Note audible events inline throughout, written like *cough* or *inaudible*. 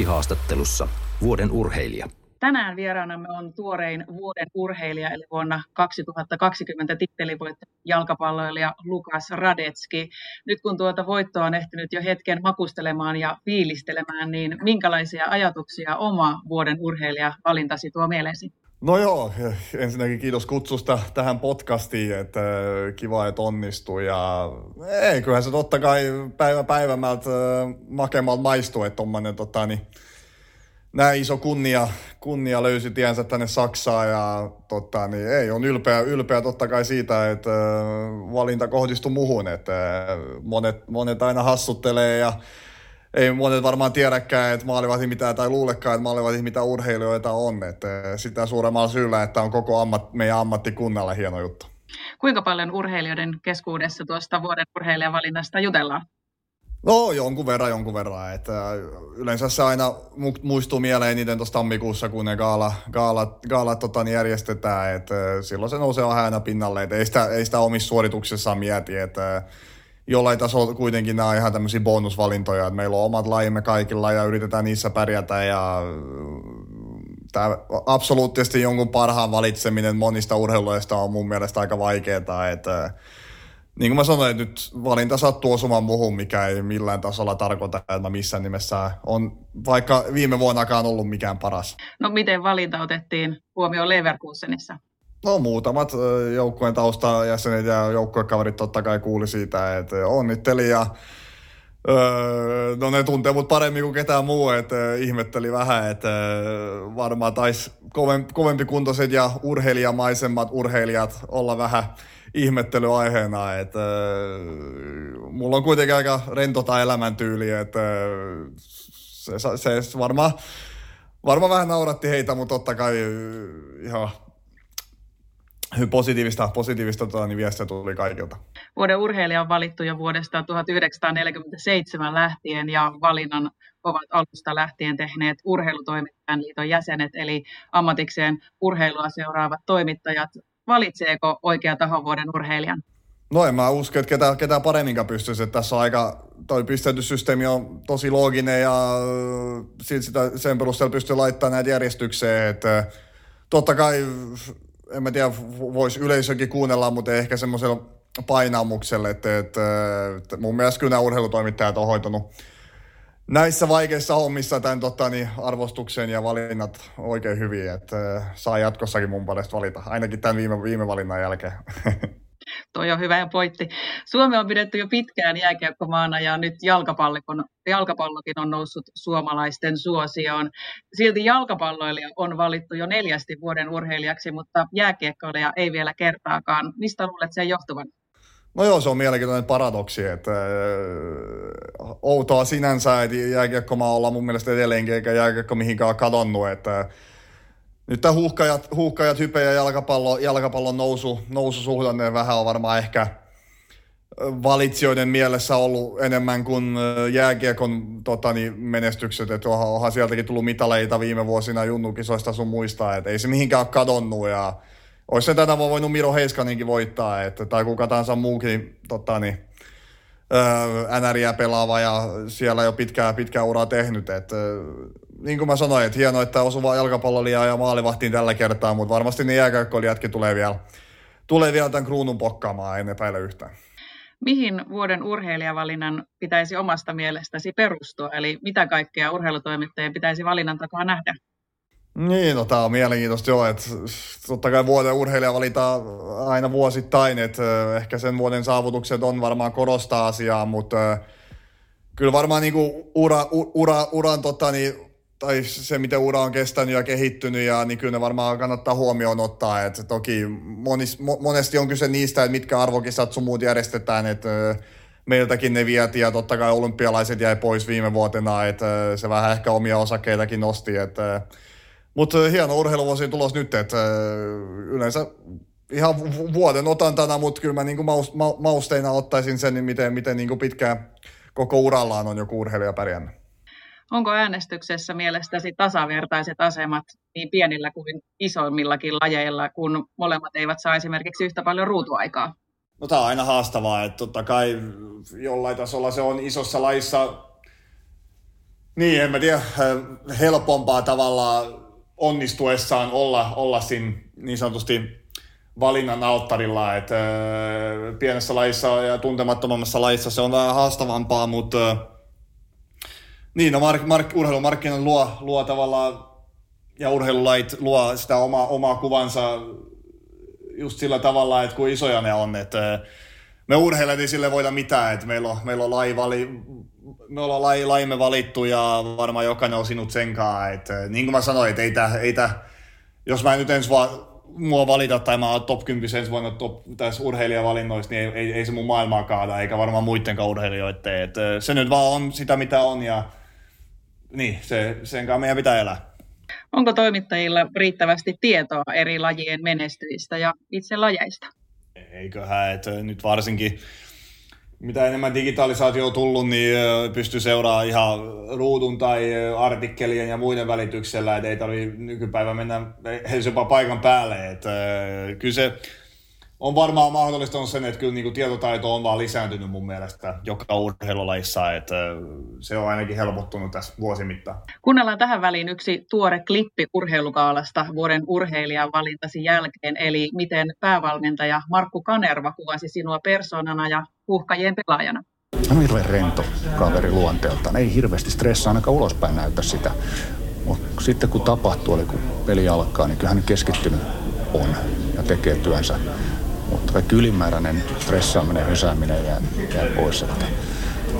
Arkkihaastattelussa vuoden urheilija. Tänään vieraanamme on tuorein vuoden urheilija, eli vuonna 2020 tittelivoittaja jalkapalloilija Lukas Radetski. Nyt kun tuota voittoa on ehtinyt jo hetken makustelemaan ja fiilistelemään, niin minkälaisia ajatuksia oma vuoden urheilija valintasi tuo mieleesi? No joo, *laughs* ensinnäkin kiitos kutsusta tähän podcastiin, että kiva, että onnistui. Ja ei, kyllähän se totta kai päivä päivämältä makemmalta maistuu, että tommonen tota, niin, näin iso kunnia, kunnia löysi tiensä tänne Saksaan ja tota, niin, ei, on ylpeä, ylpeä totta kai siitä, että valinta kohdistui muhun, että monet, monet aina hassuttelee ja ei monet varmaan tiedäkään, että maalivahti mitään tai luulekaan, että maalivahti mitä urheilijoita on. Että sitä suuremmalla syyllä, että on koko ammat, meidän ammattikunnalla hieno juttu. Kuinka paljon urheilijoiden keskuudessa tuosta vuoden urheilijavalinnasta jutellaan? No jonkun verran, jonkun verran. Että yleensä se aina muistuu mieleen niiden tuossa tammikuussa, kun ne gaala, gaala, gaala tota, niin järjestetään. Että silloin se nousee aina pinnalle. Että ei sitä, ei sitä omissa suorituksissaan mieti. Että jollain tasolla kuitenkin nämä on ihan tämmöisiä bonusvalintoja, että meillä on omat lajimme kaikilla ja yritetään niissä pärjätä ja tämä absoluuttisesti jonkun parhaan valitseminen monista urheiluista on mun mielestä aika vaikeaa, että niin kuin mä sanoin, että nyt valinta sattuu osumaan muuhun, mikä ei millään tasolla tarkoita, että mä missään nimessä on vaikka viime vuonnakaan ollut mikään paras. No miten valinta otettiin huomioon Leverkusenissa? No muutamat joukkueen taustajäsenet ja joukkuekaverit totta kai kuuli siitä, että onnitteli ja Öö, no ne tuntee mut paremmin kuin ketään muu, että ihmetteli vähän, että varmaan taisi kovempi kuntoiset ja urheilijamaisemmat urheilijat olla vähän ihmettelyaiheena, että mulla on kuitenkin aika rento tai elämäntyyli, että se, se varmaan varma vähän nauratti heitä, mutta totta kai ihan positiivista, positiivista tota, niin viestiä tuli kaikilta. Vuoden urheilija on valittu jo vuodesta 1947 lähtien ja valinnan ovat alusta lähtien tehneet urheilutoimittajan liiton jäsenet, eli ammatikseen urheilua seuraavat toimittajat. Valitseeko oikea taho vuoden urheilijan? No en mä usko, että ketään, ketään paremminkaan pystyisi. Että tässä on aika, toi pisteytyssysteemi on tosi looginen ja sitä, sen perusteella pystyy laittamaan näitä järjestykseen. Että totta kai en mä tiedä, voisi yleisökin kuunnella, mutta ehkä semmoisella painamuksella, että, että, että mun mielestä kyllä nämä urheilutoimittajat on hoitanut näissä vaikeissa hommissa tämän tota, niin, arvostuksen ja valinnat oikein hyvin, että saa jatkossakin mun puolesta valita, ainakin tämän viime, viime valinnan jälkeen. *laughs* Toi on hyvä pointti. Suomi on pidetty jo pitkään jääkiekkomaana ja nyt jalkapallokin on noussut suomalaisten suosioon. Silti jalkapalloilija on valittu jo neljästi vuoden urheilijaksi, mutta jääkiekkoilija ei vielä kertaakaan. Mistä luulet sen johtuvan? No joo, se on mielenkiintoinen paradoksi, että outoa sinänsä, että jääkiekkomaa ollaan mun mielestä edelleenkin, eikä jääkiekko mihinkään kadonnut, että nyt tämä huuhkajat, huuhkajat hype ja jalkapallo, jalkapallon nousu, noususuhdanne vähän on varmaan ehkä valitsijoiden mielessä ollut enemmän kuin jääkiekon tota, niin menestykset, että onhan, onhan sieltäkin tullut mitaleita viime vuosina junnukisoista sun muistaa, että ei se mihinkään kadonnut ja olisi se tänä voinut Miro Heiskaninkin voittaa, että, tai kuka tahansa muukin tota, niin, NRiä pelaava ja siellä jo pitkää, pitkää uraa tehnyt. Että, niin kuin mä sanoin, että hienoa, että osuva jalkapallolia ja maalivahtiin tällä kertaa, mutta varmasti ne jääkäykkoilijatkin tulee vielä, tulee vielä tämän kruunun pokkaamaan, en epäile yhtään. Mihin vuoden urheilijavalinnan pitäisi omasta mielestäsi perustua, eli mitä kaikkea urheilutoimittajien pitäisi valinnan takaa nähdä? Niin, no tämä on mielenkiintoista joo, että totta kai vuoden urheilija valitaan aina vuosittain, että ehkä sen vuoden saavutukset on varmaan korostaa asiaa, mutta kyllä varmaan niinku ura, ura, uran tota, niin, tai se, miten ura on kestänyt ja kehittynyt, ja niin kyllä ne varmaan kannattaa huomioon ottaa, että toki monis, monesti on kyse niistä, että mitkä arvokisat sun muut järjestetään, että meiltäkin ne vietiin ja totta kai olympialaiset jäi pois viime vuotena, että se vähän ehkä omia osakkeitakin nosti, että mutta hieno urheiluvuosi tulos nyt, että yleensä ihan vuoden otantana, mutta kyllä mä niin ma, mausteina ottaisin sen, niin miten, miten niin pitkään koko urallaan on joku urheilija pärjännyt. Onko äänestyksessä mielestäsi tasavertaiset asemat niin pienillä kuin isoimmillakin lajeilla, kun molemmat eivät saa esimerkiksi yhtä paljon ruutuaikaa? No tämä on aina haastavaa, että totta kai jollain tasolla se on isossa laissa Niin, en mä tiedä, helpompaa tavallaan onnistuessaan olla, olla siinä niin sanotusti valinnan alttarilla, että pienessä lajissa ja tuntemattomammassa lajissa se on vähän haastavampaa, mutta niin, no mark, mark, urheilumarkkinat luo, luo tavallaan ja urheilulait luo sitä omaa, omaa kuvansa just sillä tavalla, että kuin isoja ne on, että me urheilijat ei sille voida mitään, että meillä on, meillä on laji, vali, me ollaan laji, lajimme valittu ja varmaan jokainen on sinut senkaan, että niin kuin mä sanoin, että ei tää, ei tää, jos mä nyt ensi vaan mua valita tai mä oon top 10 ensi vuonna top, tässä urheilijavalinnoissa, niin ei, ei, ei, se mun maailmaa kaada, eikä varmaan muidenkaan urheilijoiden. Et se nyt vaan on sitä, mitä on ja niin, se, sen kanssa meidän pitää elää. Onko toimittajilla riittävästi tietoa eri lajien menestyistä ja itse lajeista? Eiköhän, että nyt varsinkin mitä enemmän digitalisaatio on tullut, niin pystyy seuraamaan ihan ruudun tai artikkelien ja muiden välityksellä, että ei tarvitse nykypäivä mennä edes jopa paikan päälle. Että, kyllä se on varmaan mahdollistanut sen, että kyllä niin kuin tietotaito on vaan lisääntynyt mun mielestä joka urheilulajissa, että se on ainakin helpottunut tässä vuosimittaan. Kuunnellaan tähän väliin yksi tuore klippi urheilukaalasta vuoden urheilijan valintasi jälkeen, eli miten päävalmentaja Markku Kanerva kuvasi sinua persoonana ja uhkajien pelaajana. Hän on hirveän rento kaveri luonteeltaan. Ei hirveästi stressaa ainakaan ulospäin näytä sitä. Mutta sitten kun tapahtuu, eli kun peli alkaa, niin kyllä hän keskittynyt on ja tekee työnsä mutta kaikki ylimääräinen stressaaminen hysääminen jää, jää pois. Että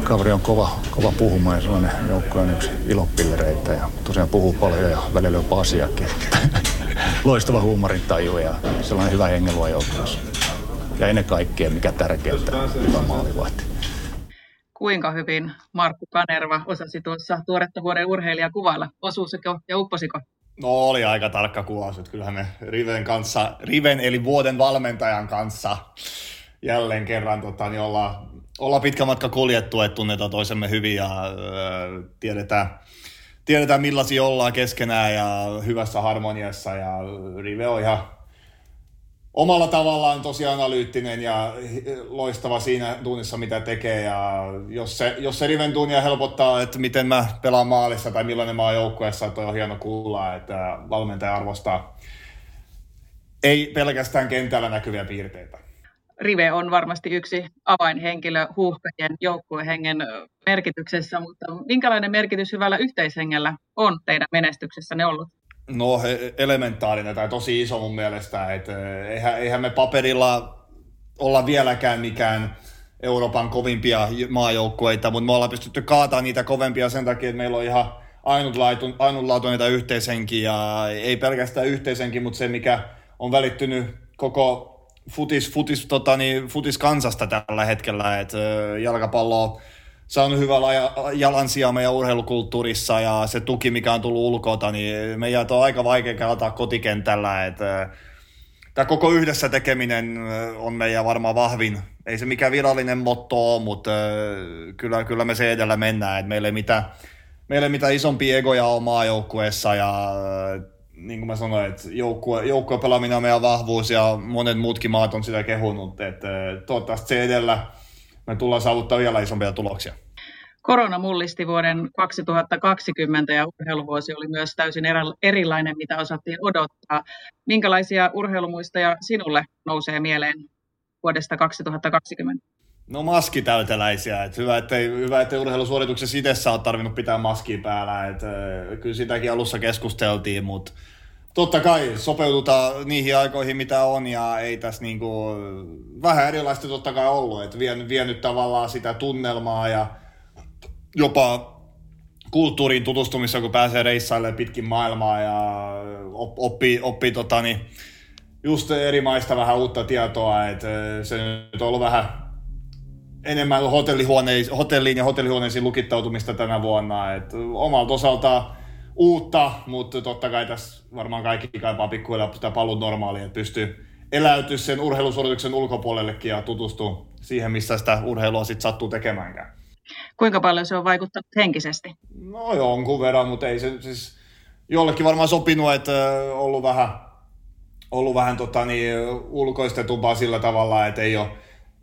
kaveri on kova, kova puhumaan ja sellainen joukko on yksi ilopillereitä ja tosiaan puhuu paljon ja välillä jopa asiakin. *laughs* Loistava huumorin taju ja sellainen hyvä hengelua joukkueessa. Ja ennen kaikkea, mikä tärkeintä, hyvä maalivahti. Kuinka hyvin Markku Kanerva osasi tuossa tuoretta vuoden urheilija kuvailla? Osuusiko ja upposiko? No oli aika tarkka kuvaus, että kyllähän me Riven kanssa, Riven eli vuoden valmentajan kanssa jälleen kerran tota, niin ollaan, ollaan pitkä matka kuljettu, että tunnetaan toisemme hyvin ja öö, tiedetään, tiedetään millaisia ollaan keskenään ja hyvässä harmoniassa ja Rive on ihan omalla tavallaan tosi analyyttinen ja loistava siinä tunnissa, mitä tekee. Ja jos se, jos se Riven tunnia helpottaa, että miten mä pelaan maalissa tai millainen mä oon joukkueessa, että on hieno kuulla, että valmentaja arvostaa ei pelkästään kentällä näkyviä piirteitä. Rive on varmasti yksi avainhenkilö huuhkajien joukkuehengen merkityksessä, mutta minkälainen merkitys hyvällä yhteishengellä on teidän menestyksessänne ollut? No elementaalinen tai tosi iso mun mielestä, että eh, eihän, eihän me paperilla olla vieläkään mikään Euroopan kovimpia maajoukkueita, mutta me ollaan pystytty kaataan niitä kovempia sen takia, että meillä on ihan ainutlaatuinen niitä yhteishenki ja ei pelkästään yhteishenki, mutta se mikä on välittynyt koko futis, futis, tota, niin, futis kansasta tällä hetkellä, että eh, jalkapallo saanut hyvä jalansia meidän urheilukulttuurissa ja se tuki, mikä on tullut ulkoa, niin meidän on aika vaikea kaataa kotikentällä. Että tämä koko yhdessä tekeminen on meidän varmaan vahvin. Ei se mikään virallinen motto ole, mutta kyllä, kyllä me se edellä mennään. Että meillä ei mitään, meillä ei mitään isompia egoja ole maajoukkueessa ja niin kuin mä sanoin, että joukkue pelaaminen on meidän vahvuus ja monet muutkin maat on sitä kehunut. Että toivottavasti se edellä me tullaan saavuttaa vielä isompia tuloksia. Korona mullisti vuoden 2020 ja urheiluvuosi oli myös täysin erilainen, mitä osattiin odottaa. Minkälaisia urheilumuistoja sinulle nousee mieleen vuodesta 2020? No maskitäyteläisiä. Et hyvä, ettei, hyvä, ettei urheilusuorituksessa itse ole tarvinnut pitää maskia päällä. Et, kyllä sitäkin alussa keskusteltiin, mutta totta kai sopeudutaan niihin aikoihin, mitä on, ja ei tässä niinku, vähän erilaista totta kai ollut, että vienyt, vienyt tavallaan sitä tunnelmaa ja jopa kulttuuriin tutustumissa, kun pääsee reissailemaan pitkin maailmaa ja oppii, oppii tota, niin, just eri maista vähän uutta tietoa, että se nyt on ollut vähän enemmän hotelliin ja hotellihuoneisiin lukittautumista tänä vuonna, että omalta osaltaan uutta, mutta totta kai tässä varmaan kaikki kaipaa pikkuhiljaa sitä paluun normaalia, että pystyy eläytyä sen urheilusuorituksen ulkopuolellekin ja tutustua siihen, missä sitä urheilua sitten sattuu tekemäänkään. Kuinka paljon se on vaikuttanut henkisesti? No jonkun verran, mutta ei se siis jollekin varmaan sopinut, että ollut vähän, ollut vähän tota, niin, ulkoistetumpaa sillä tavalla, että ei ole,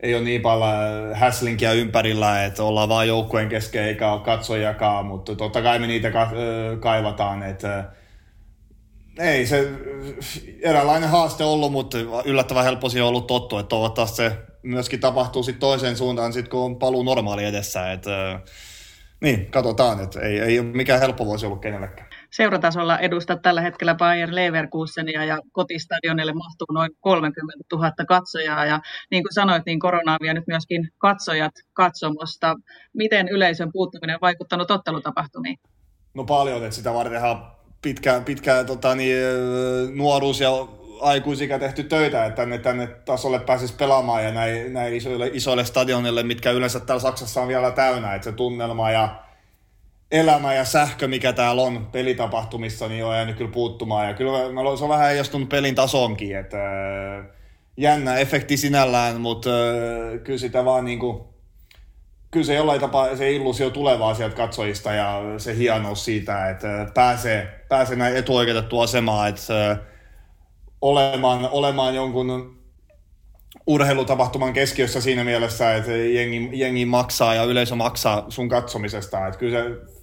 ei ole niin paljon häslinkiä ympärillä, että ollaan vaan joukkueen kesken eikä ole katsojakaan, mutta totta kai me niitä kaivataan, että ei se eräänlainen haaste ollut, mutta yllättävän helppo siihen ollut tottu, että toivottavasti se myöskin tapahtuu sitten toiseen suuntaan, sit kun on paluu normaali edessä, että niin, katsotaan, että ei, ei ole mikään helppo vuosi ollut kenellekään. Seuratasolla edustat tällä hetkellä Bayer Leverkusenia ja kotistadionille mahtuu noin 30 000 katsojaa. Ja niin kuin sanoit, niin korona on nyt myöskin katsojat katsomosta. Miten yleisön puuttuminen on vaikuttanut ottelutapahtumiin? No paljon, että sitä vartenhan pitkä, pitkä tota, niin, nuoruus ja aikuisikä tehty töitä, että tänne, tänne tasolle pääsisi pelaamaan ja näin, näin isoille, isoille stadionille, mitkä yleensä täällä Saksassa on vielä täynnä, että se tunnelma ja elämä ja sähkö, mikä täällä on pelitapahtumissa, niin on jäänyt kyllä puuttumaan. Ja kyllä se on vähän heijastunut pelin tasonkin, että äh, jännä efekti sinällään, mutta äh, kyllä sitä vaan niin kuin, kyllä se jollain tapaa se illusio tulevaa sieltä katsojista ja se hienous siitä, että pääsee, pääsee näin etuoikeutettu asemaan, että äh, olemaan, olemaan jonkun urheilutapahtuman keskiössä siinä mielessä, että jengi, jengi maksaa ja yleisö maksaa sun katsomisesta. Että kyllä se,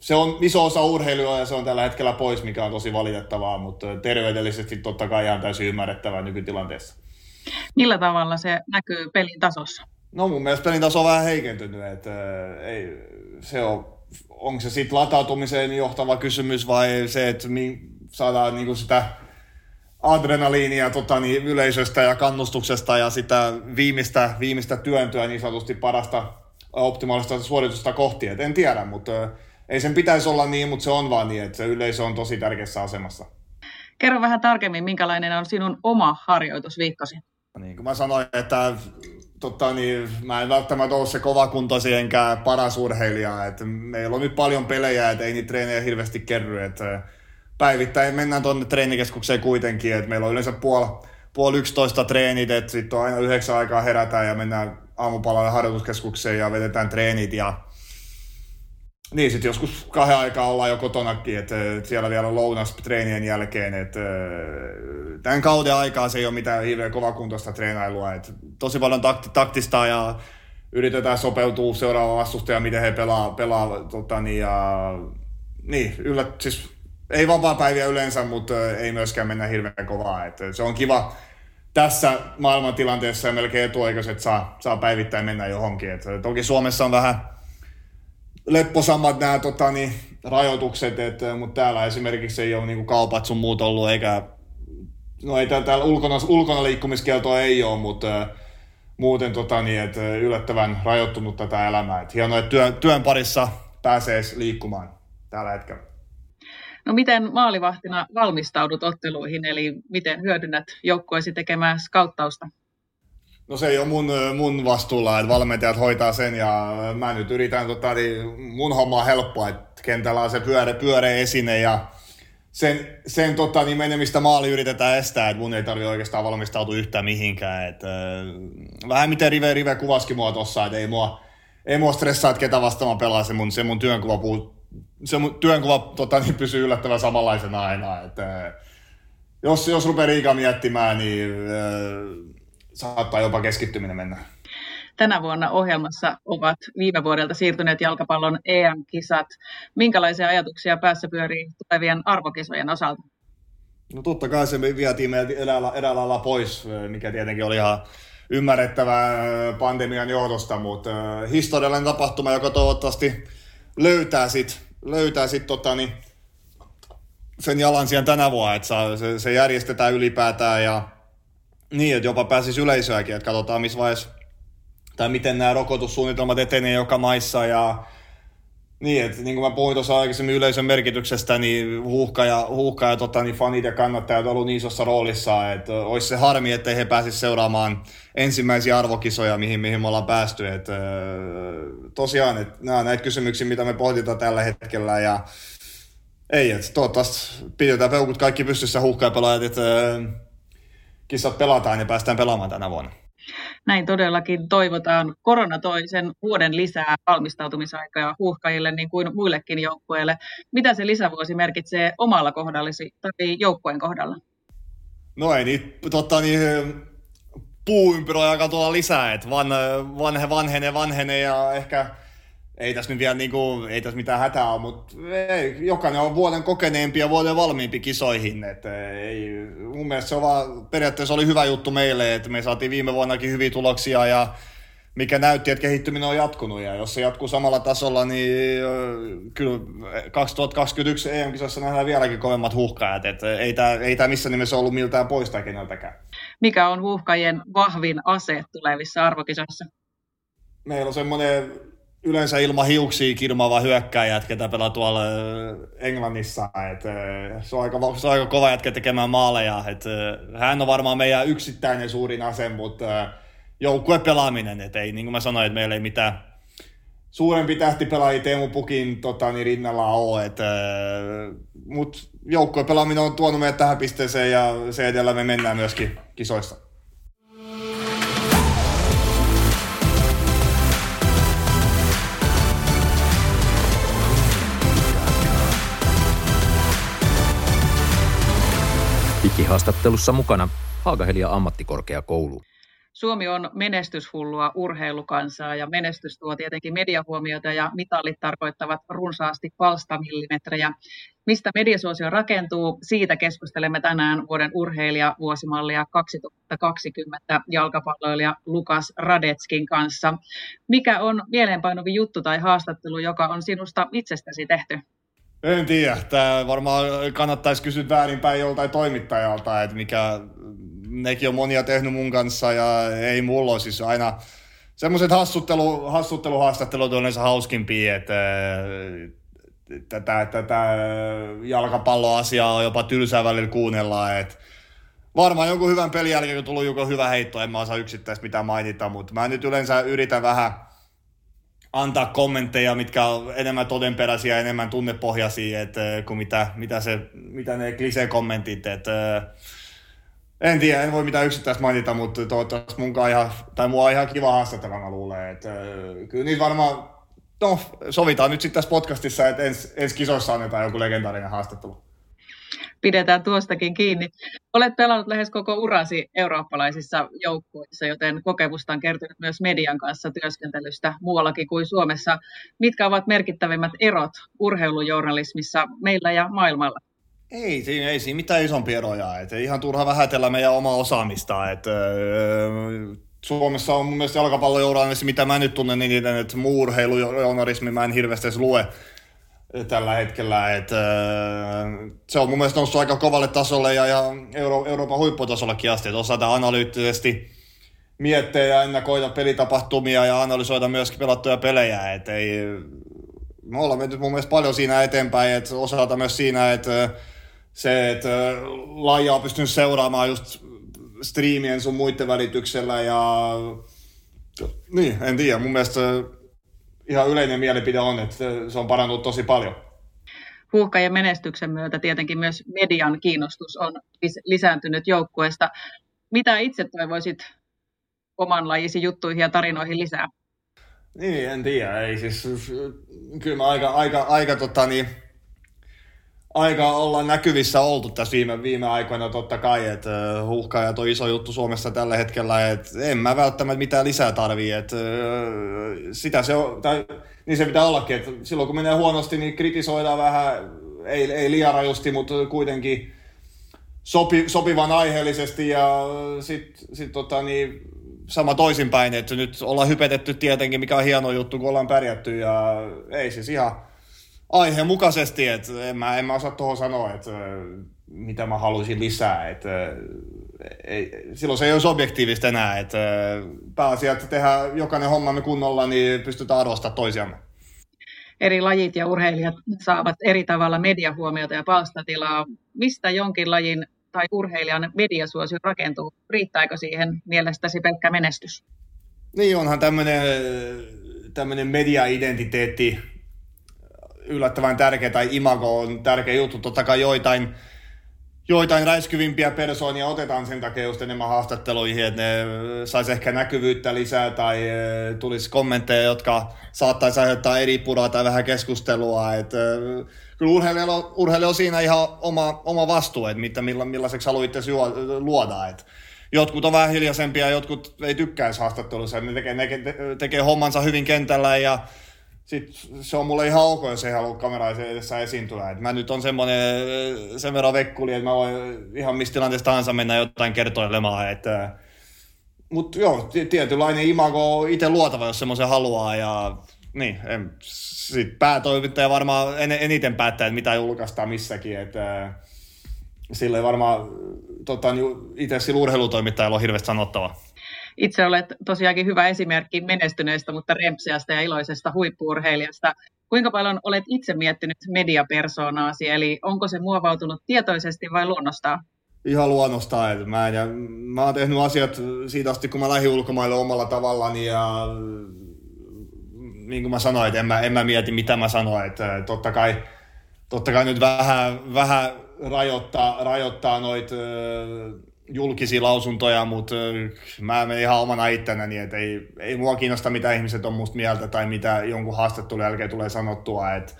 se on iso osa urheilua ja se on tällä hetkellä pois, mikä on tosi valitettavaa, mutta terveydellisesti totta kai ihan täysin ymmärrettävää nykytilanteessa. Millä tavalla se näkyy pelin tasossa? No mun mielestä pelin taso on vähän heikentynyt, että ei, se on, onko se sitten latautumiseen johtava kysymys vai se, että mi, saadaan niinku sitä adrenaliinia tota, niin, yleisöstä ja kannustuksesta ja sitä viimeistä, viimeistä työntöä niin sanotusti parasta optimaalista suoritusta kohti. Et en tiedä, mutta ei sen pitäisi olla niin, mutta se on vaan niin, että se yleisö on tosi tärkeässä asemassa. Kerro vähän tarkemmin, minkälainen on sinun oma harjoitusviikkosi? Niin kuin mä sanoin, että totta, niin, mä en välttämättä ole se kovakuntoisi enkä paras urheilija. Että meillä on nyt paljon pelejä, että ei niitä treenejä hirveästi kerry. Että päivittäin mennään tuonne treenikeskukseen kuitenkin, että meillä on yleensä puoli, puoli yksitoista treenit, että sitten on aina yhdeksän aikaa herätään ja mennään aamupalalle harjoituskeskukseen ja vedetään treenit ja niin, sitten joskus kahden aikaa ollaan jo kotonakin, että siellä vielä lounas treenien jälkeen, että tämän kauden aikaa se ei ole mitään hirveän kovakuntoista treenailua, että tosi paljon takti, taktista ja yritetään sopeutua seuraavaan vastustajaan, miten he pelaa, pelaa tota, niin, ja, niin, yllä, siis ei vapaa-päiviä yleensä, mutta ei myöskään mennä hirveän kovaa. Että se on kiva tässä maailmantilanteessa ja melkein etuoikaiset saa, saa päivittäin mennä johonkin. Että toki Suomessa on vähän lepposammat nämä tota, niin, rajoitukset, että, mutta täällä esimerkiksi ei ole niin kaupat sun muut ollut, eikä no ei täällä ulkona, ulkona liikkumiskieltoa ei ole, mutta muuten tota, niin, että yllättävän rajoittunut tätä elämää. Että hienoa, että työn, työn parissa pääsee liikkumaan tällä hetkellä. No miten maalivahtina valmistaudut otteluihin, eli miten hyödynnät joukkueesi tekemää skauttausta? No se ei ole mun, mun vastuulla, että valmentajat hoitaa sen ja mä nyt yritän, tota, niin mun homma on helppoa, että kentällä on se pyöre, pyöreä esine ja sen, sen tota, niin menemistä maali yritetään estää, että mun ei tarvitse oikeastaan valmistautua yhtään mihinkään. Et, äh, vähän miten Rive, Rive kuvasikin mua tossa, että ei mua, ei mua stressaa, että ketä vastaan mä pelaan, se mun, se mun työnkuva puu, se mun työnkuva tota, niin pysyy yllättävän samanlaisena aina. Että, jos, jos rupeaa liikaa miettimään, niin äh, saattaa jopa keskittyminen mennä. Tänä vuonna ohjelmassa ovat viime vuodelta siirtyneet jalkapallon EM-kisat. Minkälaisia ajatuksia päässä pyörii tulevien arvokisojen osalta? No totta kai se vietiin meiltä eräällä, eräällä lailla pois, mikä tietenkin oli ihan ymmärrettävää pandemian johdosta, mutta historiallinen tapahtuma, joka toivottavasti löytää sit, löytää sit tota, niin, sen jalan siihen tänä vuonna, että se, se järjestetään ylipäätään ja niin, että jopa pääsisi yleisöäkin, että katsotaan missä vaiheessa, tai miten nämä rokotussuunnitelmat etenee joka maissa ja niin, että niin kuin mä puhuin tuossa aikaisemmin yleisön merkityksestä, niin huuhka ja, huuhka ja tota, niin fanit ja kannattajat ollut niin isossa roolissa, että olisi se harmi, ettei he pääsisi seuraamaan ensimmäisiä arvokisoja, mihin, mihin me ollaan päästy. Että, tosiaan, että nämä näitä kysymyksiä, mitä me pohditaan tällä hetkellä ja ei, että toivottavasti pidetään peukut kaikki pystyssä huuhkajapelaajat, että kisat pelataan ja päästään pelaamaan tänä vuonna. Näin todellakin toivotaan. Korona toi sen vuoden lisää valmistautumisaikaa huuhkajille niin kuin muillekin joukkueille. Mitä se lisävuosi merkitsee omalla kohdallasi tai joukkueen kohdalla? No ei niitä, totta, niin, puuympyrä alkaa tulla lisää, että van, vanhe, vanhenee, vanhenee ja ehkä ei tässä nyt vielä niinku, ei tässä mitään hätää ole, mutta ei, jokainen on vuoden kokeneempi ja vuoden valmiimpi kisoihin. Et ei, mun mielestä se on vaan, periaatteessa oli hyvä juttu meille, että me saatiin viime vuonnakin hyviä tuloksia ja mikä näytti, että kehittyminen on jatkunut. Ja jos se jatkuu samalla tasolla, niin kyllä 2021 EM-kisossa nähdään vieläkin kovemmat huhkajat. Että ei tämä ei tää missään nimessä ollut miltään pois tai keneltäkään. Mikä on huhkajien vahvin ase tulevissa arvokisoissa? Meillä on semmoinen yleensä ilman hiuksia kirmaava hyökkäjä, ketä pelaa tuolla Englannissa. Et, se, on aika, se on aika kova jätkä tekemään maaleja. Et, hän on varmaan meidän yksittäinen suurin ase, mutta joukkuepelaaminen, että ei, niin kuin mä sanoin, että meillä ei mitään suurempi tähtipelaaja Teemu Pukin tota, niin rinnalla ole, että, mutta joukkuepelaaminen on tuonut meidät tähän pisteeseen ja se edellä me mennään myöskin kisoissa. Ikihaastattelussa mukana Haagahelia ammattikorkeakoulu. Suomi on menestyshullua urheilukansaa ja menestys tuo tietenkin mediahuomiota ja mitallit tarkoittavat runsaasti palstamillimetrejä. Mistä mediasuosio rakentuu, siitä keskustelemme tänään vuoden urheilija vuosimallia 2020 jalkapalloilija Lukas Radetskin kanssa. Mikä on mieleenpainuvin juttu tai haastattelu, joka on sinusta itsestäsi tehty? En tiedä. Tämä varmaan kannattaisi kysyä väärinpäin joltain toimittajalta, että mikä nekin on monia tehnyt mun kanssa ja ei mulla siis aina semmoiset hassuttelu, hassutteluhaastattelut on yleensä hauskimpia, että tätä, tätä jalkapalloasiaa on jopa tylsää välillä kuunnella, että varmaan jonkun hyvän pelin jälkeen, kun tullut joku hyvä heitto, en mä osaa yksittäistä mitään mainita, mutta mä nyt yleensä yritän vähän antaa kommentteja, mitkä on enemmän todenperäisiä, enemmän tunnepohjaisia, että, kuin mitä, mitä, se, mitä ne klisee-kommentit, että en tiedä, en voi mitään yksittäistä mainita, mutta toivottavasti mun ihan, tai mua on ihan kiva haastatella, mä luulen. Että, kyllä niitä varmaan, no sovitaan nyt sitten tässä podcastissa, että ens, kisoissa annetaan joku legendaarinen haastattelu. Pidetään tuostakin kiinni. Olet pelannut lähes koko urasi eurooppalaisissa joukkueissa, joten kokemusta on kertynyt myös median kanssa työskentelystä muuallakin kuin Suomessa. Mitkä ovat merkittävimmät erot urheilujournalismissa meillä ja maailmalla? Ei siinä, ei siinä mitään isompia eroja. Et ihan turha vähätellä meidän omaa osaamista. Et, öö, Suomessa on mun mielestä jalkapallojournalismi, mitä mä nyt tunnen niin eniten, että muu urheilujournalismi mä en hirveästi edes lue tällä hetkellä. Et, öö, se on mun mielestä noussut aika kovalle tasolle ja, ja Euro, Euroopan huipputasollakin asti, että osataan analyyttisesti miettiä ja ennakoida pelitapahtumia ja analysoida myöskin pelattuja pelejä. Et ei, me ollaan menty mun mielestä paljon siinä eteenpäin, että osalta myös siinä, että se, että lajia on pystynyt seuraamaan just striimien sun muiden välityksellä ja niin, en tiedä, mun mielestä ihan yleinen mielipide on, että se on parannut tosi paljon. Huuhkajien menestyksen myötä tietenkin myös median kiinnostus on lisääntynyt joukkueesta. Mitä itse toivoisit oman lajisi juttuihin ja tarinoihin lisää? Niin, en tiedä. Ei siis, kyllä mä aika, aika, aika, tota, niin, aika olla näkyvissä oltu tässä viime, viime aikoina totta kai, että huuhkajat on iso juttu Suomessa tällä hetkellä, että en mä välttämättä mitään lisää tarvii, että sitä se on, tai, niin se pitää ollakin, että silloin kun menee huonosti, niin kritisoidaan vähän, ei, ei liian rajusti, mutta kuitenkin sopi, sopivan aiheellisesti ja sitten sit, tota, niin, sama toisinpäin, että nyt ollaan hypetetty tietenkin, mikä on hieno juttu, kun ollaan pärjätty ja ei siis ihan aiheen mukaisesti, että en mä, en mä osaa tuohon sanoa, että mitä mä haluaisin lisää, että ei, silloin se ei ole objektiivista enää, että pääasia, että tehdään jokainen hommamme kunnolla, niin pystytään arvostamaan toisiamme. Eri lajit ja urheilijat saavat eri tavalla mediahuomiota ja palstatilaa. Mistä jonkin lajin tai urheilijan mediasuosio rakentuu? Riittääkö siihen mielestäsi pelkkä menestys? Niin, onhan tämmöinen, tämmöinen media-identiteetti yllättävän tärkeä, tai imago on tärkeä juttu. Totta kai joitain, joitain räiskyvimpiä persoonia otetaan sen takia just enemmän haastatteluihin, että ne saisi ehkä näkyvyyttä lisää tai eh, tulisi kommentteja, jotka saattaisi aiheuttaa eri puraa tai vähän keskustelua. Että eh, kyllä urheilija on, on siinä ihan oma, oma vastuu, että mitä, milla, millaiseksi haluaa itse luoda. Että jotkut on vähän hiljaisempia ja jotkut ei tykkäisi haastattelussa. Ne tekee, ne tekee hommansa hyvin kentällä ja sit se on mulle ihan ok, jos ei halua kameraa edessä esiintyä. Et mä nyt on semmoinen sen verran vekkuli, että mä voin ihan mistä tilanteesta tahansa mennä jotain kertoilemaan. Että, mutta joo, tietynlainen imago on itse luotava, jos semmoisen haluaa. Ja niin, en, sit päätoimittaja varmaan en, eniten päättää, että mitä julkaistaan missäkin. Että, sille varmaan tota, niin itse sillä urheilutoimittajalla on hirveästi sanottavaa. Itse olet tosiaankin hyvä esimerkki menestyneestä, mutta rempseästä ja iloisesta huippuurheilijasta. Kuinka paljon olet itse miettinyt mediapersoonaasi, eli onko se muovautunut tietoisesti vai luonnostaan? Ihan luonnostaan. Mä, ja, mä oon tehnyt asiat siitä asti, kun mä lähdin ulkomaille omalla tavallani ja niin kuin mä sanoin, että en mä, en mä mieti, mitä mä sanoin. Että totta kai, totta kai nyt vähän, vähän rajoittaa, rajoittaa noita julkisia lausuntoja, mutta mä menen ihan omana ittenäni, että ei, ei mua kiinnosta, mitä ihmiset on musta mieltä tai mitä jonkun haastattelun jälkeen tulee sanottua. Että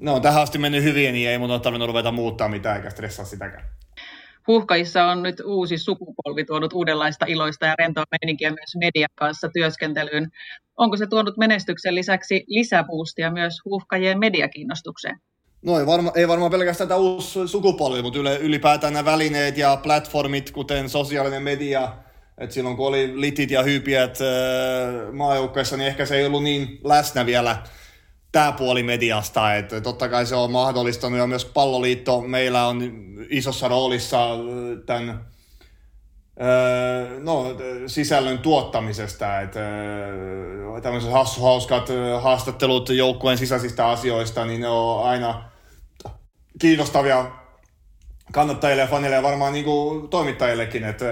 no, tähän asti mennyt hyvin, niin ei mun ole tarvinnut ruveta muuttaa mitään eikä stressaa sitäkään. Huhkajissa on nyt uusi sukupolvi tuonut uudenlaista iloista ja rentoa meininkiä myös median kanssa työskentelyyn. Onko se tuonut menestyksen lisäksi lisäboostia myös huhkajien mediakiinnostukseen? No ei, varma, ei varmaan pelkästään tämä uusi sukupolvi, mutta ylipäätään nämä välineet ja platformit, kuten sosiaalinen media, että silloin kun oli litit ja hyypiät äh, maajoukkoissa, niin ehkä se ei ollut niin läsnä vielä tämä puoli mediasta, että totta kai se on mahdollistanut ja myös palloliitto meillä on isossa roolissa tämän no, sisällön tuottamisesta, että tämmöiset hassu, hauskat haastattelut joukkueen sisäisistä asioista, niin ne on aina kiinnostavia kannattajille ja faneille ja varmaan niin kuin toimittajillekin. että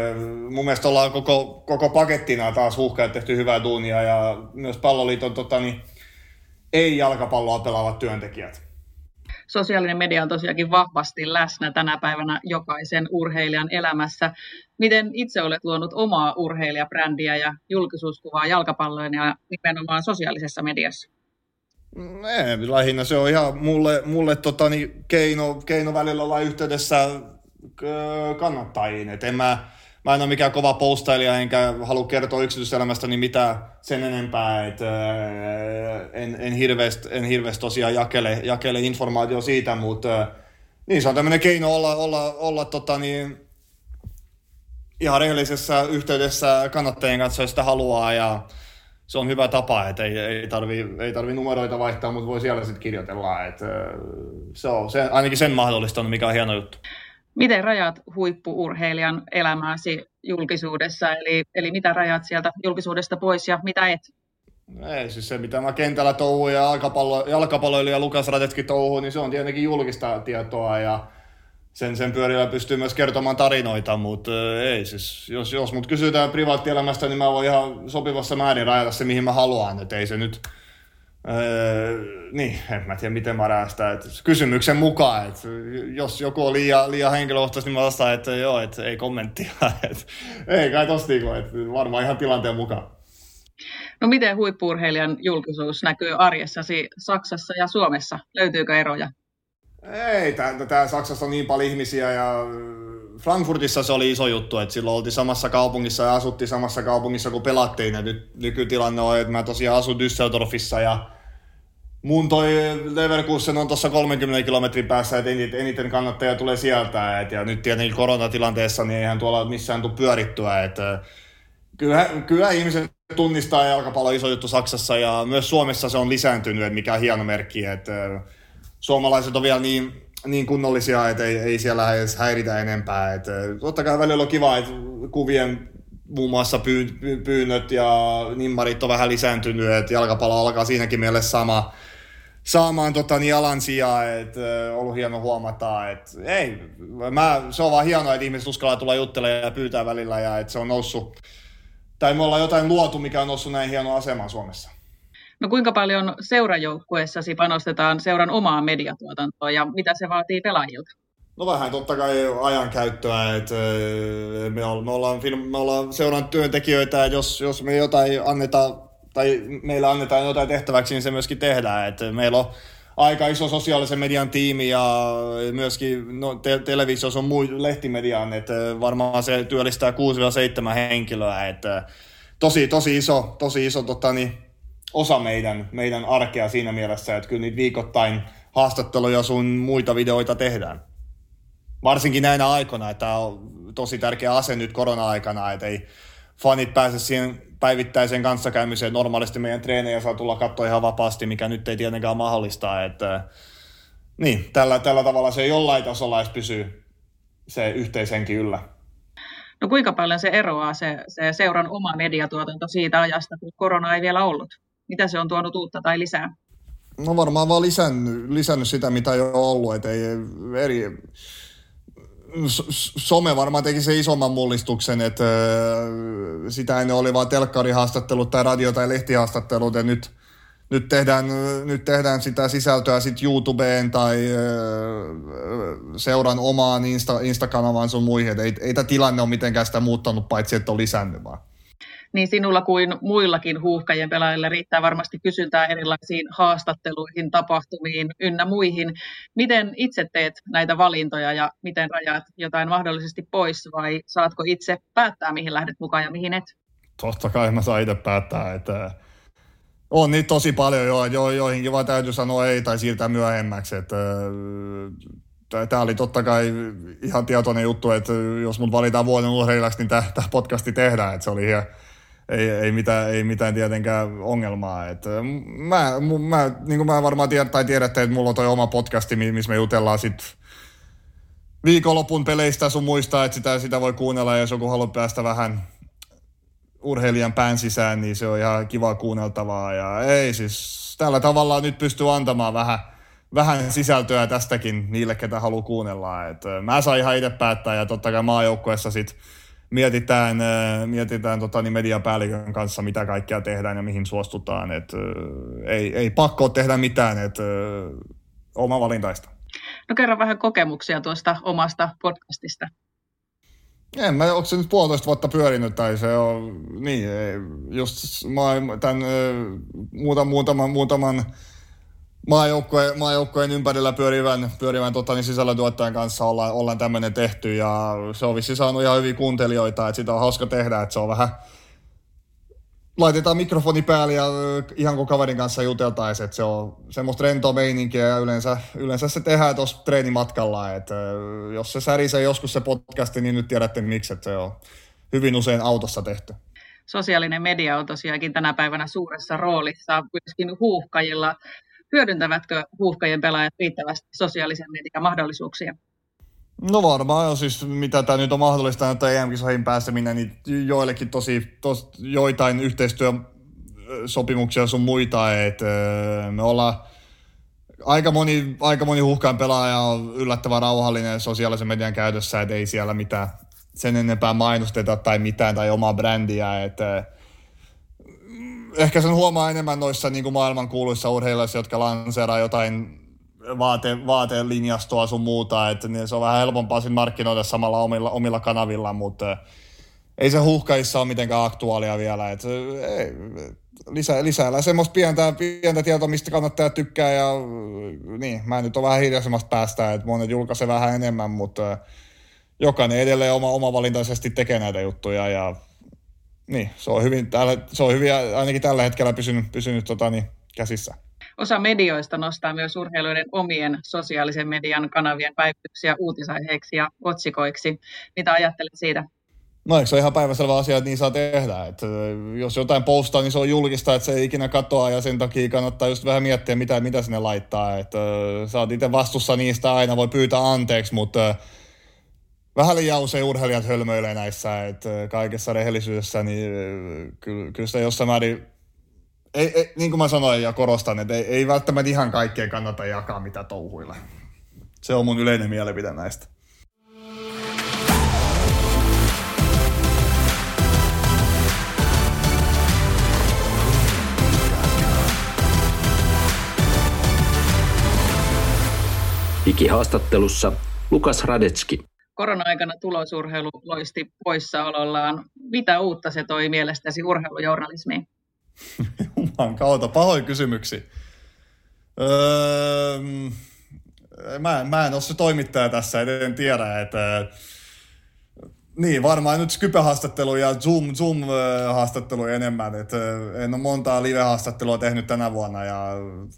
mun mielestä ollaan koko, koko pakettina taas huhkajat tehty hyvää duunia ja myös palloliiton tota, niin, ei-jalkapalloa pelaavat työntekijät. Sosiaalinen media on tosiaankin vahvasti läsnä tänä päivänä jokaisen urheilijan elämässä. Miten itse olet luonut omaa urheilijabrändiä ja julkisuuskuvaa jalkapallojen ja nimenomaan sosiaalisessa mediassa? Ei, lähinnä se on ihan mulle, mulle tota, niin keino, keino välillä olla yhteydessä kannattajiin. Et en mä, mä en ole mikään kova postailija, enkä halua kertoa yksityiselämästäni mitä sen enempää. Et, en, en, hirveästi, en hirveästi tosiaan jakele, jakele informaatio siitä, mutta niin se on tämmöinen keino olla, olla, olla tota, niin, ihan rehellisessä yhteydessä kannattajien kanssa, jos sitä haluaa. Ja, se on hyvä tapa, että ei, ei tarvi, ei tarvi numeroita vaihtaa, mutta voi siellä sitten kirjoitella. Että se on se, ainakin sen mahdollistanut, mikä on hieno juttu. Miten rajat huippuurheilijan elämääsi julkisuudessa, eli, eli mitä rajat sieltä julkisuudesta pois ja mitä et? Ei, siis se mitä mä kentällä touhuin ja jalkapallo, jalkapalloilija Lukas Radetski touhuin, niin se on tietenkin julkista tietoa ja sen, sen pyörillä pystyy myös kertomaan tarinoita, mutta ei siis, jos, jos mut kysytään privaattielämästä, niin mä voin ihan sopivassa määrin rajata se, mihin mä haluan, että ei se nyt, Öö, niin, en mä tiedä miten mä räästän. Et kysymyksen mukaan, että jos joku on liian, liian henkilökohtaisesti, niin mä vastaan, että joo, että ei kommenttia. *laughs* Et, ei kai tosta niinku, että varmaan ihan tilanteen mukaan. No miten huippuurheilijan julkisuus näkyy arjessasi Saksassa ja Suomessa? Löytyykö eroja? Ei, tää Saksassa on niin paljon ihmisiä ja Frankfurtissa se oli iso juttu, että silloin oltiin samassa kaupungissa ja asuttiin samassa kaupungissa kun pelattiin. Ja nyt nykytilanne on, että mä tosiaan asun Düsseldorfissa ja mun toi Leverkusen on tuossa 30 kilometrin päässä, että eniten kannattaja tulee sieltä. Et, ja nyt tietenkin koronatilanteessa niin eihän tuolla missään tule pyörittyä. Et, kyllä, kyllä ihmiset tunnistaa jalkapallo iso juttu Saksassa ja myös Suomessa se on lisääntynyt, mikä on hieno merkki. Että suomalaiset on vielä niin, niin kunnollisia, että ei, ei siellä edes häiritä enempää. Et, totta kai välillä on kiva, että kuvien muun muassa pyy- pyynnöt ja nimmarit on vähän lisääntynyt, että jalkapallo alkaa siinäkin mielessä sama, saamaan tota, niin jalansijaa, että ollut hieno huomata, että ei, mä, se on vaan hienoa, että ihmiset uskaltaa tulla juttelemaan ja pyytää välillä ja että se on noussut, tai me ollaan jotain luotu, mikä on noussut näin hieno asemaan Suomessa. No kuinka paljon seurajoukkueessasi panostetaan seuran omaan mediatuotantoon ja mitä se vaatii pelaajilta? No vähän totta kai ajankäyttöä, että me, ollaan, me ollaan seuran työntekijöitä jos, jos me jotain annetaan tai meillä annetaan jotain tehtäväksi, niin se myöskin tehdään. Että meillä on aika iso sosiaalisen median tiimi ja myöskin no, te- televisiossa on muu lehtimedian, että varmaan se työllistää 6-7 henkilöä, että tosi, tosi iso, tosi iso tota, niin, osa meidän, meidän arkea siinä mielessä, että kyllä niitä viikoittain haastatteluja sun muita videoita tehdään. Varsinkin näinä aikoina, että tämä on tosi tärkeä ase nyt korona-aikana, että ei fanit pääse siihen päivittäiseen kanssakäymiseen. Normaalisti meidän treenejä saa tulla katsoa ihan vapaasti, mikä nyt ei tietenkään mahdollista. Että, niin, tällä, tällä tavalla se jollain tasolla edes pysyy se yhteishenki yllä. No kuinka paljon se eroaa se, se seuran oma mediatuotanto siitä ajasta, kun korona ei vielä ollut? Mitä se on tuonut uutta tai lisää? No varmaan vaan lisännyt, lisännyt sitä, mitä jo ollut. Et ei, eri, some varmaan teki se isomman mullistuksen, että sitä ennen oli vain telkkarihaastattelut tai radio- tai lehtihaastattelut, ja nyt, nyt, tehdään, nyt tehdään sitä sisältöä sitten YouTubeen tai seuran omaan Insta, Insta-kanavaan sun muihin. Ei, ei tämä tilanne ole mitenkään sitä muuttanut, paitsi että on lisännyt vaan niin sinulla kuin muillakin huuhkajien pelaajilla riittää varmasti kysyntää erilaisiin haastatteluihin, tapahtumiin ynnä muihin. Miten itse teet näitä valintoja ja miten rajaat jotain mahdollisesti pois vai saatko itse päättää, mihin lähdet mukaan ja mihin et? Totta kai mä saan itse päättää, että on niitä tosi paljon, jo, jo, joihinkin vaan täytyy sanoa ei tai siirtää myöhemmäksi. Että, tämä oli totta kai ihan tietoinen juttu, että jos mut valitaan vuoden urheilijaksi, niin tämä podcasti tehdään. Että se oli ihan, ei, ei, mitään, ei mitään tietenkään ongelmaa. Et mä, mä, niin kuin mä varmaan tiedät, tai tiedätte, että mulla on toi oma podcasti, missä me jutellaan sit viikonlopun peleistä sun muistaa, että sitä, sitä voi kuunnella, ja jos joku haluaa päästä vähän urheilijan pään sisään, niin se on ihan kiva kuunneltavaa. Ja ei siis, tällä tavalla nyt pystyy antamaan vähän, vähän sisältöä tästäkin niille, ketä haluaa kuunnella. Et mä saan ihan itse päättää, ja totta kai maajoukkueessa sitten mietitään, äh, mietitään tota, niin mediapäällikön kanssa, mitä kaikkea tehdään ja mihin suostutaan. Et, äh, ei, ei pakko tehdä mitään, et, äh, oma valintaista. No kerro vähän kokemuksia tuosta omasta podcastista. En mä, onko se nyt puolitoista vuotta pyörinyt tai se on, niin, just mä tämän muutaman, muutaman, muutaman maajoukkojen, maajoukkojen ympärillä pyörivän, pyörivän tota, niin sisällöntuottajan kanssa ollaan, ollaan tämmöinen tehty ja se on vissi saanut ihan hyvin kuuntelijoita, että sitä on hauska tehdä, että se on vähän laitetaan mikrofoni päälle ja ihan kuin kaverin kanssa juteltaisiin, että se on semmoista rentoa meininkiä ja yleensä, yleensä se tehdään tuossa treenimatkalla, että jos se särisee joskus se podcasti, niin nyt tiedätte miksi, että se on hyvin usein autossa tehty. Sosiaalinen media on tosiaankin tänä päivänä suuressa roolissa myöskin huuhkajilla hyödyntävätkö huuhkajien pelaajat riittävästi sosiaalisen median mahdollisuuksia? No varmaan on siis, mitä tämä nyt on mahdollista, että EM-kisoihin pääseminen, niin joillekin tosi, tos, joitain yhteistyösopimuksia sun muita, että me ollaan aika moni, aika moni huhkaan pelaaja on yllättävän rauhallinen sosiaalisen median käytössä, että ei siellä mitään sen enempää mainosteta tai mitään tai omaa brändiä, että ehkä sen huomaa enemmän noissa niin kuin maailmankuuluissa urheilijoissa, jotka lanseeraa jotain vaate, vaateen linjastoa sun muuta, että niin se on vähän helpompaa siinä markkinoida samalla omilla, omilla kanavilla, mutta ei se huhkaissa ole mitenkään aktuaalia vielä, että ei, lisää, lisää semmoista pientä, pientä tietoa, mistä kannattaa tykkää ja niin, mä nyt on vähän hiljaisemmasta päästä, että monet julkaisee vähän enemmän, mutta jokainen edelleen oma, oma valintaisesti tekee näitä juttuja ja niin, se on hyvin, se on hyvin ainakin tällä hetkellä pysynyt, pysynyt tota, niin, käsissä. Osa medioista nostaa myös urheilijoiden omien sosiaalisen median kanavien päivityksiä uutisaiheiksi ja otsikoiksi. Mitä ajattelet siitä? No eikö se ole ihan päiväselvä asia, että niin saa tehdä. Että jos jotain postaa, niin se on julkista, että se ei ikinä katoa ja sen takia kannattaa just vähän miettiä, mitä, mitä sinne laittaa. Että sä oot itse vastuussa niistä aina, voi pyytää anteeksi, mutta vähän liian usein urheilijat hölmöilee näissä, että kaikessa rehellisyydessä, niin kyllä, kyllä sitä jossain määrin, ei, ei, niin kuin mä sanoin ja korostan, että ei, ei välttämättä ihan kaikkea kannata jakaa mitä touhuilla. Se on mun yleinen mielipide näistä. Digihaastattelussa Lukas Radetski korona-aikana tulosurheilu loisti poissaolollaan. Mitä uutta se toi mielestäsi urheilujournalismiin? Jumalan kautta, pahoin kysymyksiä. Öö, mä, mä en ole se toimittaja tässä, en tiedä, että niin, varmaan nyt Skype-haastattelu ja Zoom, Zoom-haastattelu enemmän. Et en ole montaa live-haastattelua tehnyt tänä vuonna ja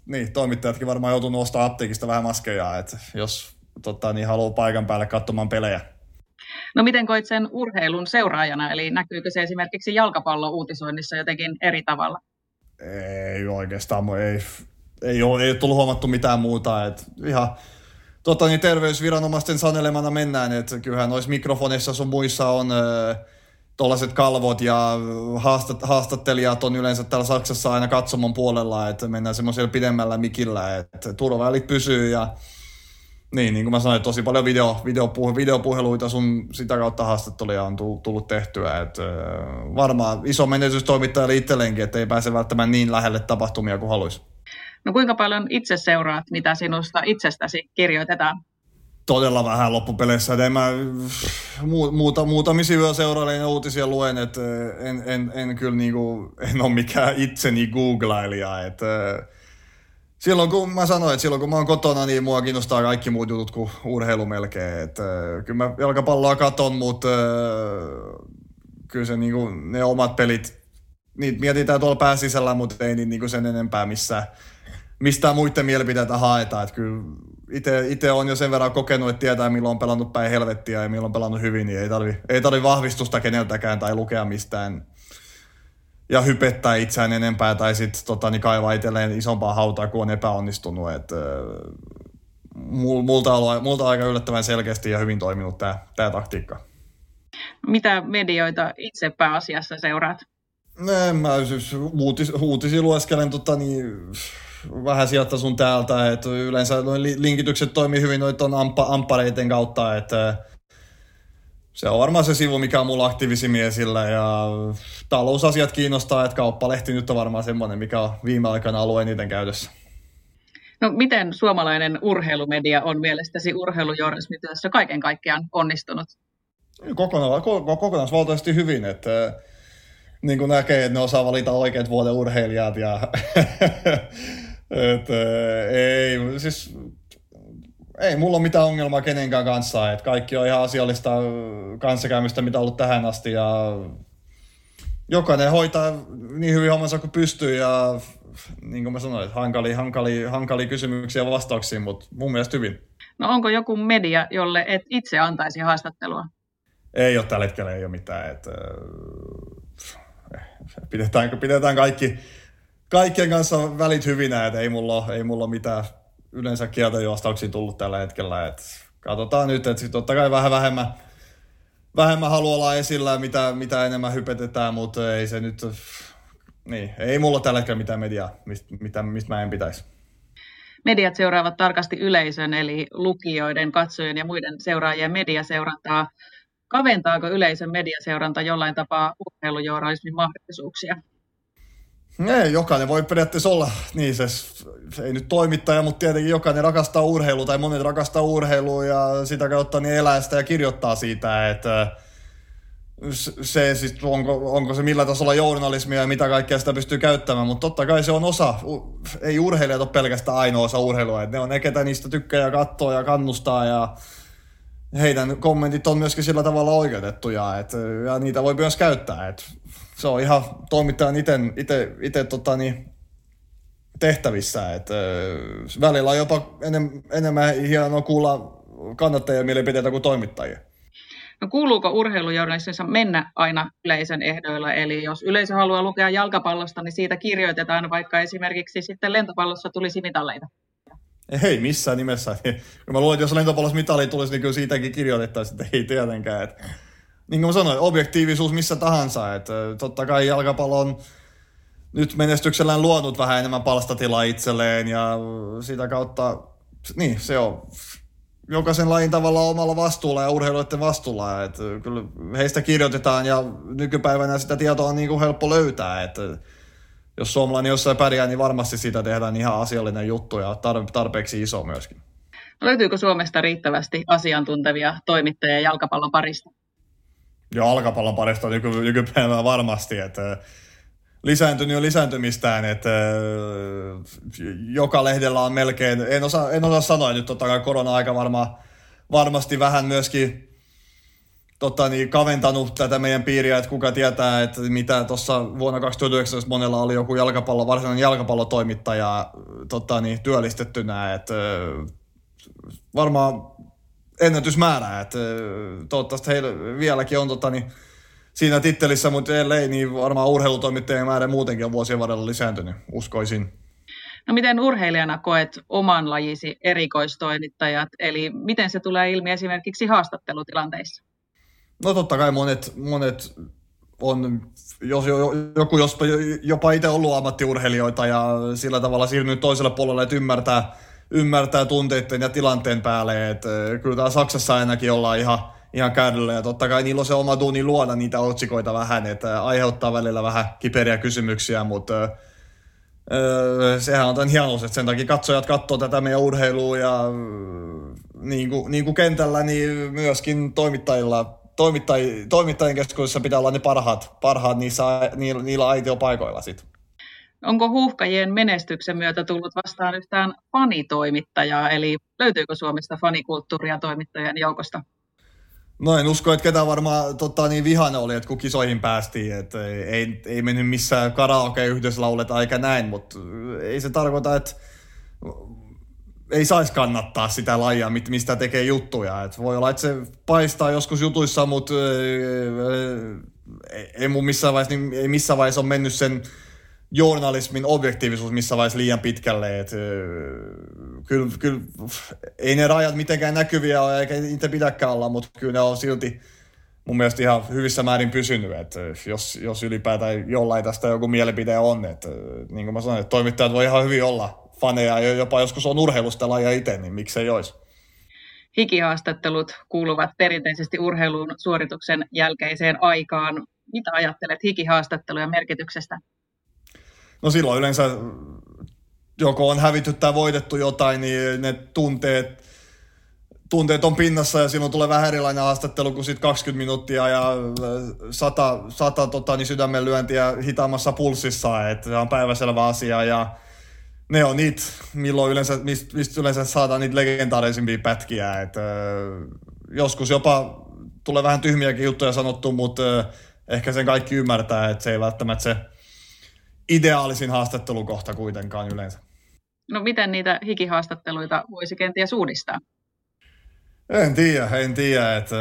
niin, toimittajatkin varmaan joutunut ostamaan apteekista vähän maskeja, et jos tota, niin haluaa paikan päälle katsomaan pelejä. No miten koit sen urheilun seuraajana, eli näkyykö se esimerkiksi jalkapallo-uutisoinnissa jotenkin eri tavalla? Ei oikeastaan, ei, ei, ole, ei ole tullut huomattu mitään muuta. Et ihan tota, niin terveysviranomaisten sanelemana mennään, että kyllähän noissa mikrofoneissa sun muissa on äh, tuollaiset kalvot ja haastat, haastattelijat on yleensä täällä Saksassa aina katsomon puolella, että mennään semmoisella pidemmällä mikillä, että turvavälit pysyy ja niin, niin kuin mä sanoin, tosi paljon video, videopuhe, videopuheluita sun sitä kautta haastatteluja on tullut tehtyä. Et, varmaan iso menetys toimittajalle itselleenkin, että ei pääse välttämättä niin lähelle tapahtumia kuin haluaisi. No kuinka paljon itse seuraat, mitä sinusta itsestäsi kirjoitetaan? Todella vähän loppupeleissä. En mä muuta, muutamisia yö seurailen ja uutisia luen, että en, en, en kyllä niinku, en ole mikään itseni googlailija. Että, silloin kun mä sanoin, että silloin kun mä oon kotona, niin mua kiinnostaa kaikki muut jutut kuin urheilu melkein. Että, kyllä mä jalkapalloa katon, mutta kyllä se niinku, ne omat pelit, niitä mietitään tuolla pääsisällä, mutta ei niin, niinku sen enempää missään mistään muiden mielipiteitä haetaan. Kyllä itse on jo sen verran kokenut, että tietää milloin on pelannut päin helvettiä ja milloin on pelannut hyvin, niin ei tarvi, ei tarvi vahvistusta keneltäkään tai lukea mistään ja hypettää itseään enempää tai sitten tota, niin kaivaa itselleen isompaa hautaa, kun on epäonnistunut. Et, multa, on, multa on aika yllättävän selkeästi ja hyvin toiminut tämä taktiikka. Mitä medioita itse pääasiassa seuraat? En mä siis uutis, uutisia lueskelen tota, niin, vähän sieltä sun täältä, että yleensä noin linkitykset toimii hyvin noiden ampa, ampareiden kautta, että se on varmaan se sivu, mikä on mulla aktiivisimmin esillä ja talousasiat kiinnostaa, että kauppalehti nyt on varmaan semmoinen, mikä on viime aikana ollut eniten käytössä. No miten suomalainen urheilumedia on mielestäsi urheilujournalismityössä kaiken kaikkiaan onnistunut? Kokona- kokonaisvaltaisesti hyvin, että niin kuin näkee, että ne osaa valita oikeat vuoden urheilijat ja *laughs* Et, ei, siis ei mulla ole mitään ongelmaa kenenkään kanssa, että kaikki on ihan asiallista kanssakäymistä, mitä on ollut tähän asti ja jokainen hoitaa niin hyvin hommansa kuin pystyy ja niin kuin mä sanoin, että hankali, hankali, hankali kysymyksiä ja vastauksia, mutta mun mielestä hyvin. No onko joku media, jolle et itse antaisi haastattelua? Ei ole tällä hetkellä, ei ole mitään. Että, pidetään, pidetään kaikki, kaikkien kanssa välit hyvinä, että ei mulla, ei mulla mitään yleensä kieltojuostauksia tullut tällä hetkellä. Et katsotaan nyt, että totta kai vähän vähemmän, vähemmän haluaa olla esillä, mitä, mitä enemmän hypetetään, mutta ei se nyt, niin, ei mulla tällä hetkellä mitään mediaa, mistä, mitä, mistä mä en pitäisi. Mediat seuraavat tarkasti yleisön, eli lukijoiden, katsojien ja muiden seuraajien mediaseurantaa. Kaventaako yleisön mediaseuranta jollain tapaa urheilujournalismin mahdollisuuksia? Ei, jokainen voi periaatteessa olla, niin se, ei nyt toimittaja, mutta tietenkin jokainen rakastaa urheilua tai monet rakastaa urheilua ja sitä kautta niin elää sitä ja kirjoittaa siitä, että se siis, onko, onko se millä tasolla journalismia ja mitä kaikkea sitä pystyy käyttämään, mutta totta kai se on osa, ei urheilijat ole pelkästään ainoa osa urheilua, että ne on ne, ketä niistä tykkää ja katsoo ja kannustaa ja heidän kommentit on myöskin sillä tavalla oikeutettuja, että, ja niitä voi myös käyttää, että se on ihan toimittajan itse tota, niin, tehtävissä. Et, välillä on jopa enem, enemmän hienoa kuulla kannattajien mielipiteitä kuin toimittajia. No kuuluuko urheilujournalistissa mennä aina yleisön ehdoilla? Eli jos yleisö haluaa lukea jalkapallosta, niin siitä kirjoitetaan, vaikka esimerkiksi sitten lentopallossa tulisi mitalleita. Ei missään nimessä. Kun mä luulen, että jos lentopallossa mitali tulisi, niin kyllä siitäkin kirjoitettaisiin, että ei tietenkään. Että niin kuin sanoin, objektiivisuus missä tahansa. Että totta kai jalkapallo on nyt menestyksellään luonut vähän enemmän palstatilaa itselleen ja sitä kautta, niin se on jokaisen lajin tavalla omalla vastuulla ja urheiluiden vastuulla. Että kyllä heistä kirjoitetaan ja nykypäivänä sitä tietoa on niin kuin helppo löytää. Että jos suomalainen jossain pärjää, niin varmasti siitä tehdään ihan asiallinen juttu ja tarpeeksi iso myöskin. Löytyykö Suomesta riittävästi asiantuntevia toimittajia jalkapallon parista? Joo, jalkapallon parista nyky, nykypäivänä varmasti. Että lisääntynyt jo lisääntymistään, että joka lehdellä on melkein, en osaa, en osaa sanoa nyt totta kai korona-aika varmaan, varmasti vähän myöskin tota, niin, kaventanut tätä meidän piiriä, että kuka tietää, että mitä tuossa vuonna 2019 monella oli joku jalkapallo, varsinainen jalkapallotoimittaja tota, niin, työllistettynä, että varmaan ennätysmäärä, että toivottavasti heillä vieläkin on tota, niin, siinä tittelissä, mutta ellei, niin varmaan urheilutoimittajien määrä muutenkin on vuosien varrella lisääntynyt, uskoisin. No miten urheilijana koet oman lajisi erikoistoimittajat, eli miten se tulee ilmi esimerkiksi haastattelutilanteissa? No totta kai monet, monet on, jos joku jospa, jopa itse ollut ammattiurheilijoita ja sillä tavalla siirtynyt toiselle puolelle, että ymmärtää, ymmärtää tunteiden ja tilanteen päälle. Että kyllä täällä Saksassa ainakin ollaan ihan, ihan kärryllä ja totta kai niillä on se oma duuni luoda niitä otsikoita vähän, että aiheuttaa välillä vähän kiperiä kysymyksiä, mutta Öö, sehän on tämän hienous, että sen takia katsojat katsoo tätä meidän urheilua ja niin kuin, niin kuin kentällä, niin myöskin toimittajilla toimittaj, toimittajien keskuudessa pitää olla ne parhaat, parhaat niissä, niillä, niillä aitiopaikoilla sitten. Onko huuhkajien menestyksen myötä tullut vastaan yhtään fanitoimittajaa, eli löytyykö Suomesta fanikulttuuria toimittajien joukosta? No en usko, että ketään varmaan tota, niin vihana oli, että kun kisoihin päästiin, että ei, ei mennyt missään karaoke yhdessä lauleta eikä näin, mutta ei se tarkoita, että ei saisi kannattaa sitä lajia, mistä tekee juttuja. Et voi olla, että se paistaa joskus jutuissa, mutta ei, mun missään vaiheessa, niin ei missään vaiheessa ole mennyt sen journalismin objektiivisuus missä vaiheessa liian pitkälle. Et, kyllä, kyllä, ei ne rajat mitenkään näkyviä ole, eikä niitä pidäkään olla, mutta kyllä ne on silti mun mielestä ihan hyvissä määrin pysynyt, että jos, jos ylipäätään jollain tästä joku mielipide on, että niin kuin mä sanoin, että toimittajat voi ihan hyvin olla faneja ja jopa joskus on urheilusta lajia itse, niin miksei olisi. Hikihaastattelut kuuluvat perinteisesti urheilun suorituksen jälkeiseen aikaan. Mitä ajattelet hikihaastattelujen merkityksestä? No silloin yleensä joko on hävitty tai voitettu jotain, niin ne tunteet, tunteet on pinnassa ja silloin tulee vähän erilainen haastattelu kuin sit 20 minuuttia ja 100, 100 tota, niin sydämenlyöntiä hitaammassa pulssissa, että se on päiväselvä asia ja ne on niitä, milloin yleensä, mistä, mistä yleensä saadaan niitä legendaarisimpia pätkiä. Et, äh, joskus jopa tulee vähän tyhmiäkin juttuja sanottu, mutta äh, ehkä sen kaikki ymmärtää, että se ei välttämättä se ideaalisin haastattelukohta kuitenkaan yleensä. No miten niitä hikihaastatteluita voisi kenties uudistaa? En tiedä, en tiedä. Että,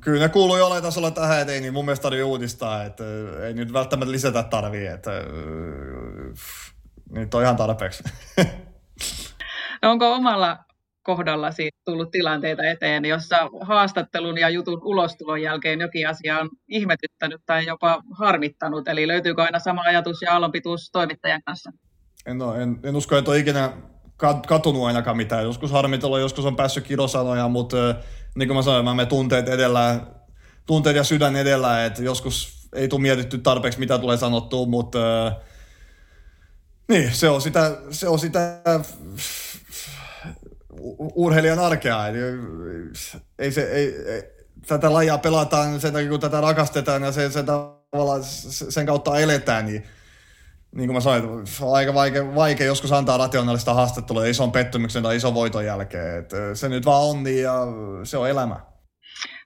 kyllä ne kuuluu jollain tasolla tähän, että ei niin mun mielestä tarvitse uudistaa. Että, ei nyt välttämättä lisätä tarvii. Että, Niitä on ihan tarpeeksi. *laughs* No onko omalla kohdallasi tullut tilanteita eteen, jossa haastattelun ja jutun ulostulon jälkeen jokin asia on ihmetyttänyt tai jopa harmittanut? Eli löytyykö aina sama ajatus ja aallonpituus toimittajan kanssa? En, no, en, en usko, että ole ikinä katunut ainakaan mitään. Joskus harmitella, joskus on päässyt kirosanoja, mutta niin kuin mä sanoin, mä menen tunteet edellä, tunteet ja sydän edellä, että joskus ei tule mietitty tarpeeksi, mitä tulee sanottua, mutta niin, se on sitä, se on sitä urheilijan arkea. Ei se, ei, ei, tätä lajia pelataan sen takia, kun tätä rakastetaan ja se, se tavallaan sen kautta eletään, niin niin kuin mä sanoin, on aika vaikea, vaikea joskus antaa rationaalista haastattelua ison pettymyksen tai ison voiton jälkeen. Et se nyt vaan on niin ja se on elämä.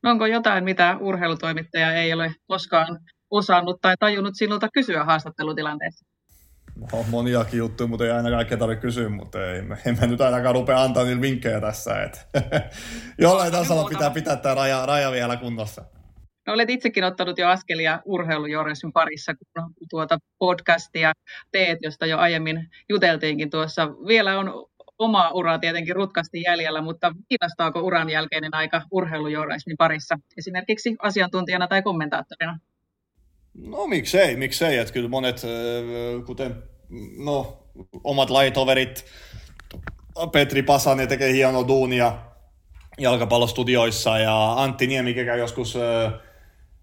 No onko jotain, mitä urheilutoimittaja ei ole koskaan osannut tai tajunnut sinulta kysyä haastattelutilanteessa? On moniakin juttuja, mutta ei aina kaikkea tarvitse kysyä, mutta ei, en mä nyt ainakaan rupea antaa niillä vinkkejä tässä. Että *laughs* jollain tasolla pitää pitää tämä raja, raja vielä kunnossa. No, olet itsekin ottanut jo askelia urheilujournalismin parissa, kun tuota podcastia teet, josta jo aiemmin juteltiinkin tuossa. Vielä on oma ura tietenkin rutkasti jäljellä, mutta kiinnostaako uran jälkeinen aika urheilujournalismin parissa, esimerkiksi asiantuntijana tai kommentaattorina? No miksei, miksei. Että kyllä monet, kuten no, omat lajitoverit, Petri Pasanen tekee hienoa duunia jalkapallostudioissa ja Antti Niemi käy joskus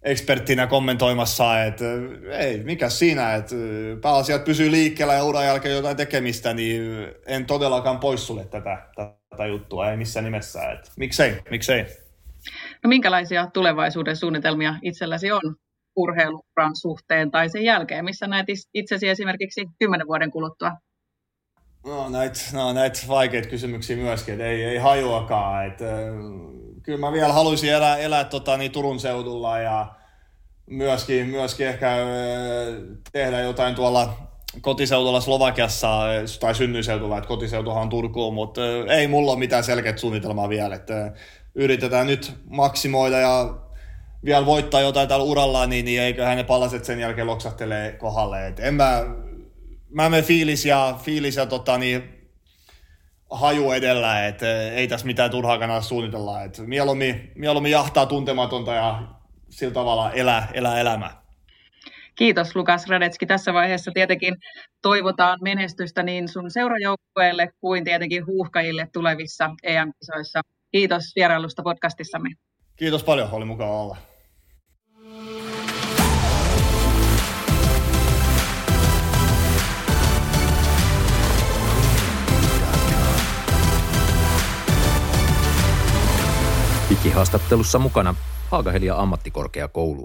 eksperttinä kommentoimassa, että ei, mikä siinä, että pääasiat pysyy liikkeellä ja uran jälkeen jotain tekemistä, niin en todellakaan poissulle tätä, tätä juttua, ei missään nimessä. Että miksei, miksei. No minkälaisia tulevaisuuden suunnitelmia itselläsi on? Urheiluran suhteen tai sen jälkeen? Missä näet itsesi esimerkiksi kymmenen vuoden kuluttua? No näitä, no, näitä vaikeita kysymyksiä myöskin, että ei, ei hajuakaan. Että, kyllä mä vielä haluaisin elää, elää tota, niin Turun seudulla ja myöskin, myöskin ehkä tehdä jotain tuolla kotiseudulla Slovakiassa tai synnyseudulla, että kotiseutuhan on Turkuun, mutta ei mulla ole mitään selkeät suunnitelmaa vielä, että yritetään nyt maksimoida ja vielä voittaa jotain tällä uralla, niin, niin eiköhän ne palaset sen jälkeen loksahtelee kohdalle. Et en mä, mä menen fiilis ja, fiilis ja tota, niin, haju edellä, että ei tässä mitään turhaa kannata suunnitella. Et mieluummin, mieluummin jahtaa tuntematonta ja sillä tavalla elää, elää elämää. Kiitos Lukas Radetski. Tässä vaiheessa tietenkin toivotaan menestystä niin sun seurajoukkueelle kuin tietenkin huuhkajille tulevissa EM-kisoissa. Kiitos vierailusta podcastissamme. Kiitos paljon, oli mukava olla. Digihaastattelussa mukana Haagahelia ammattikorkeakoulu.